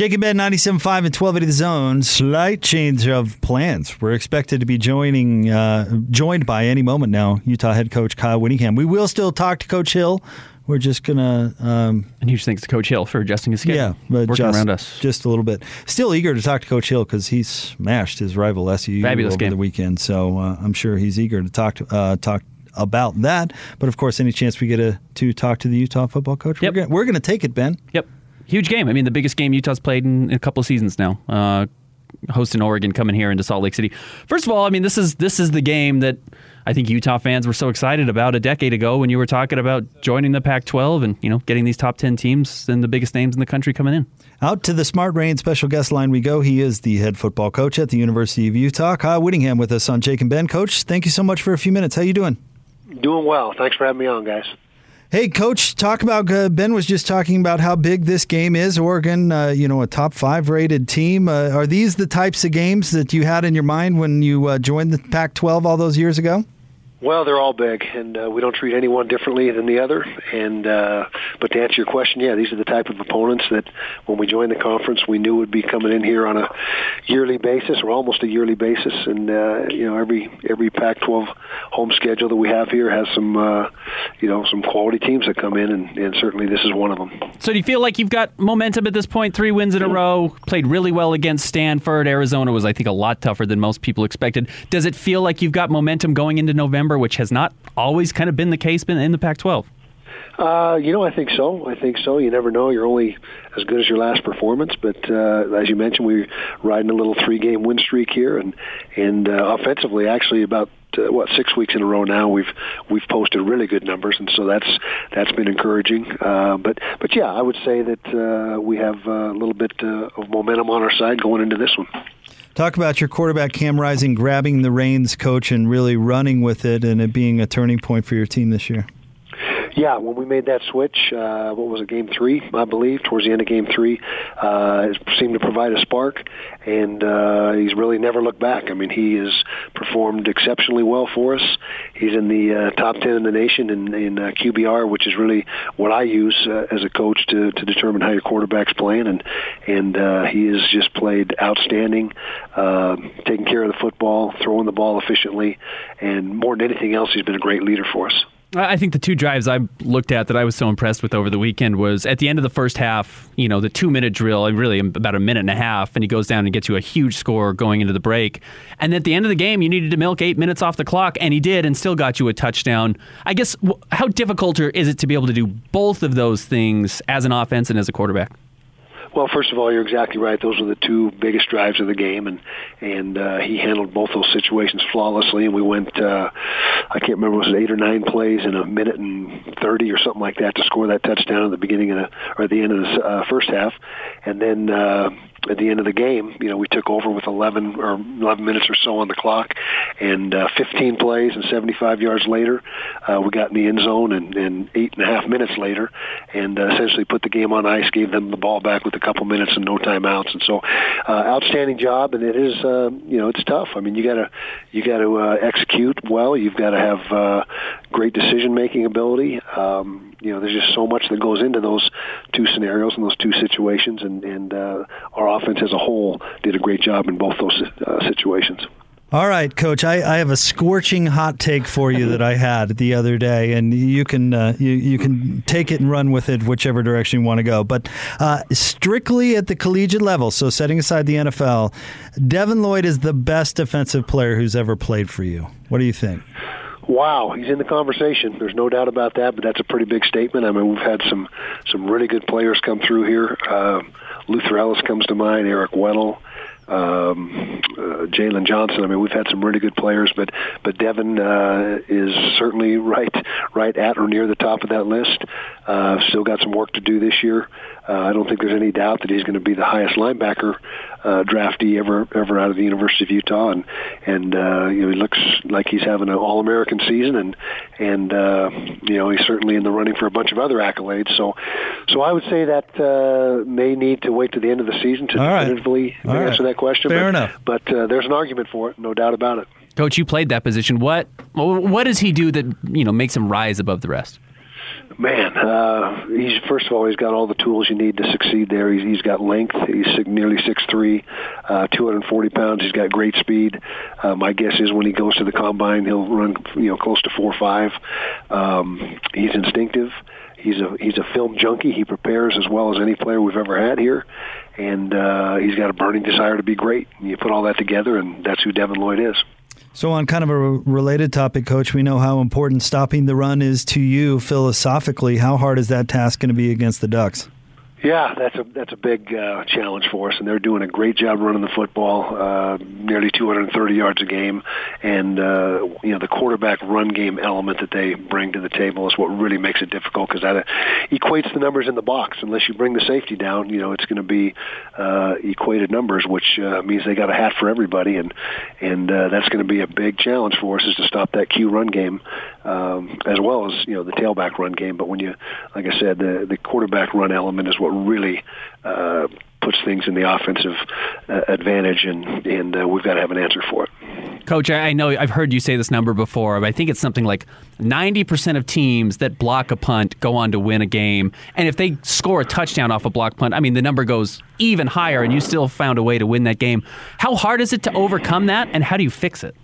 Ben, 97.5 and 1280 The Zone. Slight change of plans. We're expected to be joining, uh, joined by any moment now, Utah head coach Kyle Whittingham. We will still talk to Coach Hill. We're just going to. Um, and huge thanks to Coach Hill for adjusting his schedule. Yeah, but working just, around us. Just a little bit. Still eager to talk to Coach Hill because he smashed his rival SU Fabulous over game. the weekend. So uh, I'm sure he's eager to talk to, uh, talk about that. But of course, any chance we get to, to talk to the Utah football coach, Yep. we're gonna- we're going to take it, Ben. Yep. Huge game. I mean, the biggest game Utah's played in, in a couple of seasons now. Uh, hosting Oregon, coming here into Salt Lake City. First of all, I mean, this is this is the game that I think Utah fans were so excited about a decade ago when you were talking about joining the Pac-12 and you know getting these top ten teams and the biggest names in the country coming in. Out to the Smart Rain special guest line we go. He is the head football coach at the University of Utah. Kyle Whittingham with us on Jake and Ben. Coach, thank you so much for a few minutes. How you doing? Doing well. Thanks for having me on, guys. Hey, Coach, talk about uh, Ben was just talking about how big this game is. Oregon, uh, you know, a top five rated team. Uh, are these the types of games that you had in your mind when you uh, joined the Pac 12 all those years ago? Well, they're all big, and uh, we don't treat anyone differently than the other. And uh, but to answer your question, yeah, these are the type of opponents that when we joined the conference, we knew would be coming in here on a yearly basis or almost a yearly basis. And uh, you know, every every Pac-12 home schedule that we have here has some uh, you know some quality teams that come in, and, and certainly this is one of them. So do you feel like you've got momentum at this point? Three wins in a row, played really well against Stanford. Arizona was, I think, a lot tougher than most people expected. Does it feel like you've got momentum going into November, which has not always kind of been the case been in the Pac-12? Uh, you know, I think so. I think so. You never know. You're only as good as your last performance. But uh, as you mentioned, we're riding a little three-game win streak here, and and uh, offensively, actually, about uh, what six weeks in a row now, we've we've posted really good numbers, and so that's that's been encouraging. Uh, but but yeah, I would say that uh, we have a little bit uh, of momentum on our side going into this one. Talk about your quarterback Cam Rising grabbing the reins, coach, and really running with it, and it being a turning point for your team this year. Yeah, when we made that switch, uh, what was it, game three, I believe, towards the end of game three, uh, it seemed to provide a spark, and uh, he's really never looked back. I mean, he has performed exceptionally well for us. He's in the uh, top 10 in the nation in, in uh, QBR, which is really what I use uh, as a coach to, to determine how your quarterback's playing, and, and uh, he has just played outstanding, uh, taking care of the football, throwing the ball efficiently, and more than anything else, he's been a great leader for us. I think the two drives I looked at that I was so impressed with over the weekend was at the end of the first half, you know, the two minute drill, really about a minute and a half, and he goes down and gets you a huge score going into the break. And at the end of the game, you needed to milk eight minutes off the clock, and he did, and still got you a touchdown. I guess, how difficult is it to be able to do both of those things as an offense and as a quarterback? Well, first of all, you're exactly right. Those were the two biggest drives of the game, and and uh, he handled both those situations flawlessly. And we went, uh, I can't remember, was it eight or nine plays in a minute and thirty or something like that to score that touchdown at the beginning of the or at the end of the uh, first half, and then. Uh, at the end of the game, you know, we took over with 11 or 11 minutes or so on the clock, and uh, 15 plays and 75 yards later, uh, we got in the end zone, and, and eight and a half minutes later, and uh, essentially put the game on ice, gave them the ball back with a couple minutes and no timeouts, and so uh, outstanding job. And it is, uh, you know, it's tough. I mean, you got to you got to uh, execute well. You've got to have uh, great decision making ability. Um, you know, there's just so much that goes into those two scenarios and those two situations, and and uh, our offense as a whole did a great job in both those uh, situations. All right, Coach. I, I have a scorching hot take for you that I had the other day, and you can uh, you you can take it and run with it whichever direction you want to go. But uh, strictly at the collegiate level, so setting aside the NFL, Devin Lloyd is the best defensive player who's ever played for you. What do you think? Wow, he's in the conversation. There's no doubt about that. But that's a pretty big statement. I mean, we've had some some really good players come through here. Uh, Luther Ellis comes to mind. Eric Weddle. Um, uh, Jalen Johnson. I mean, we've had some really good players, but but Devin uh, is certainly right right at or near the top of that list. Uh, still got some work to do this year. Uh, I don't think there's any doubt that he's going to be the highest linebacker uh, draftee ever ever out of the University of Utah, and and uh, you know he looks like he's having an All American season, and and uh, you know he's certainly in the running for a bunch of other accolades. So so I would say that uh, may need to wait to the end of the season to All right. definitively All answer right. that question. Fair but, enough. But uh, there's an argument for it, no doubt about it. Coach, you played that position. What what does he do that you know makes him rise above the rest? Man, uh, he's first of all he's got all the tools you need to succeed there. He's, he's got length. He's nearly six three, uh, 240 pounds. He's got great speed. Uh, my guess is when he goes to the combine, he'll run you know close to four five. Um, he's instinctive. He's a he's a film junkie. He prepares as well as any player we've ever had here, and uh, he's got a burning desire to be great. You put all that together, and that's who Devin Lloyd is. So, on kind of a related topic, Coach, we know how important stopping the run is to you philosophically. How hard is that task going to be against the Ducks? Yeah, that's a that's a big uh, challenge for us, and they're doing a great job running the football, uh, nearly 230 yards a game, and uh, you know the quarterback run game element that they bring to the table is what really makes it difficult because that equates the numbers in the box. Unless you bring the safety down, you know it's going to be uh, equated numbers, which uh, means they got a hat for everybody, and and uh, that's going to be a big challenge for us is to stop that Q run game um, as well as you know the tailback run game. But when you, like I said, the the quarterback run element is what really uh, puts things in the offensive uh, advantage, and and uh, we've got to have an answer for it. Coach, I know I've heard you say this number before, but I think it's something like 90% of teams that block a punt go on to win a game. And if they score a touchdown off a block punt, I mean, the number goes even higher, and you still found a way to win that game. How hard is it to overcome that, and how do you fix it?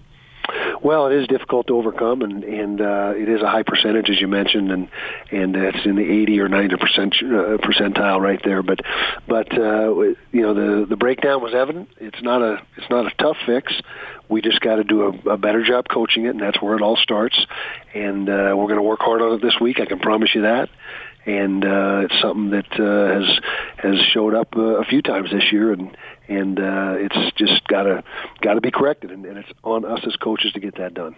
Well, it is difficult to overcome, and and uh, it is a high percentage, as you mentioned, and and it's in the 80 or 90 percent uh, percentile right there. But but uh, you know the the breakdown was evident. It's not a it's not a tough fix. We just got to do a, a better job coaching it, and that's where it all starts. And uh, we're going to work hard on it this week. I can promise you that and uh, it's something that uh, has has showed up uh, a few times this year, and and uh, it's just gotta gotta be corrected, and, and it's on us as coaches to get that done.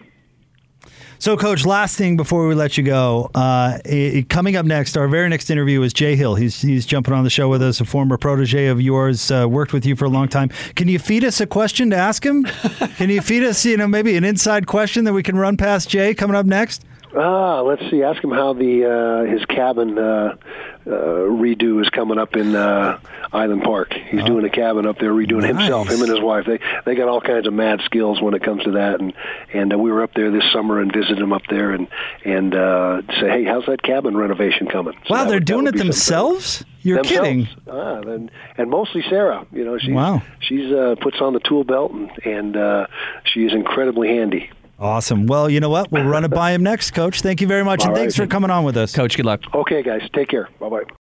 So, Coach, last thing before we let you go, uh, it, coming up next, our very next interview is Jay Hill. He's he's jumping on the show with us, a former protege of yours, uh, worked with you for a long time. Can you feed us a question to ask him? can you feed us, you know, maybe an inside question that we can run past Jay coming up next? Ah, let's see. Ask him how the uh, his cabin uh, uh, redo is coming up in uh, Island Park. He's oh. doing a cabin up there, redoing nice. himself. Him and his wife. They they got all kinds of mad skills when it comes to that. And and uh, we were up there this summer and visited him up there and and uh, say, hey, how's that cabin renovation coming? So wow, they're would, doing it themselves. You're themselves. kidding. Ah, and, and mostly Sarah. You know, she's wow. she's uh, puts on the tool belt and and uh, she is incredibly handy. Awesome. Well, you know what? We'll run it by him next, Coach. Thank you very much, All and right. thanks for coming on with us. Coach, good luck. Okay, guys. Take care. Bye bye.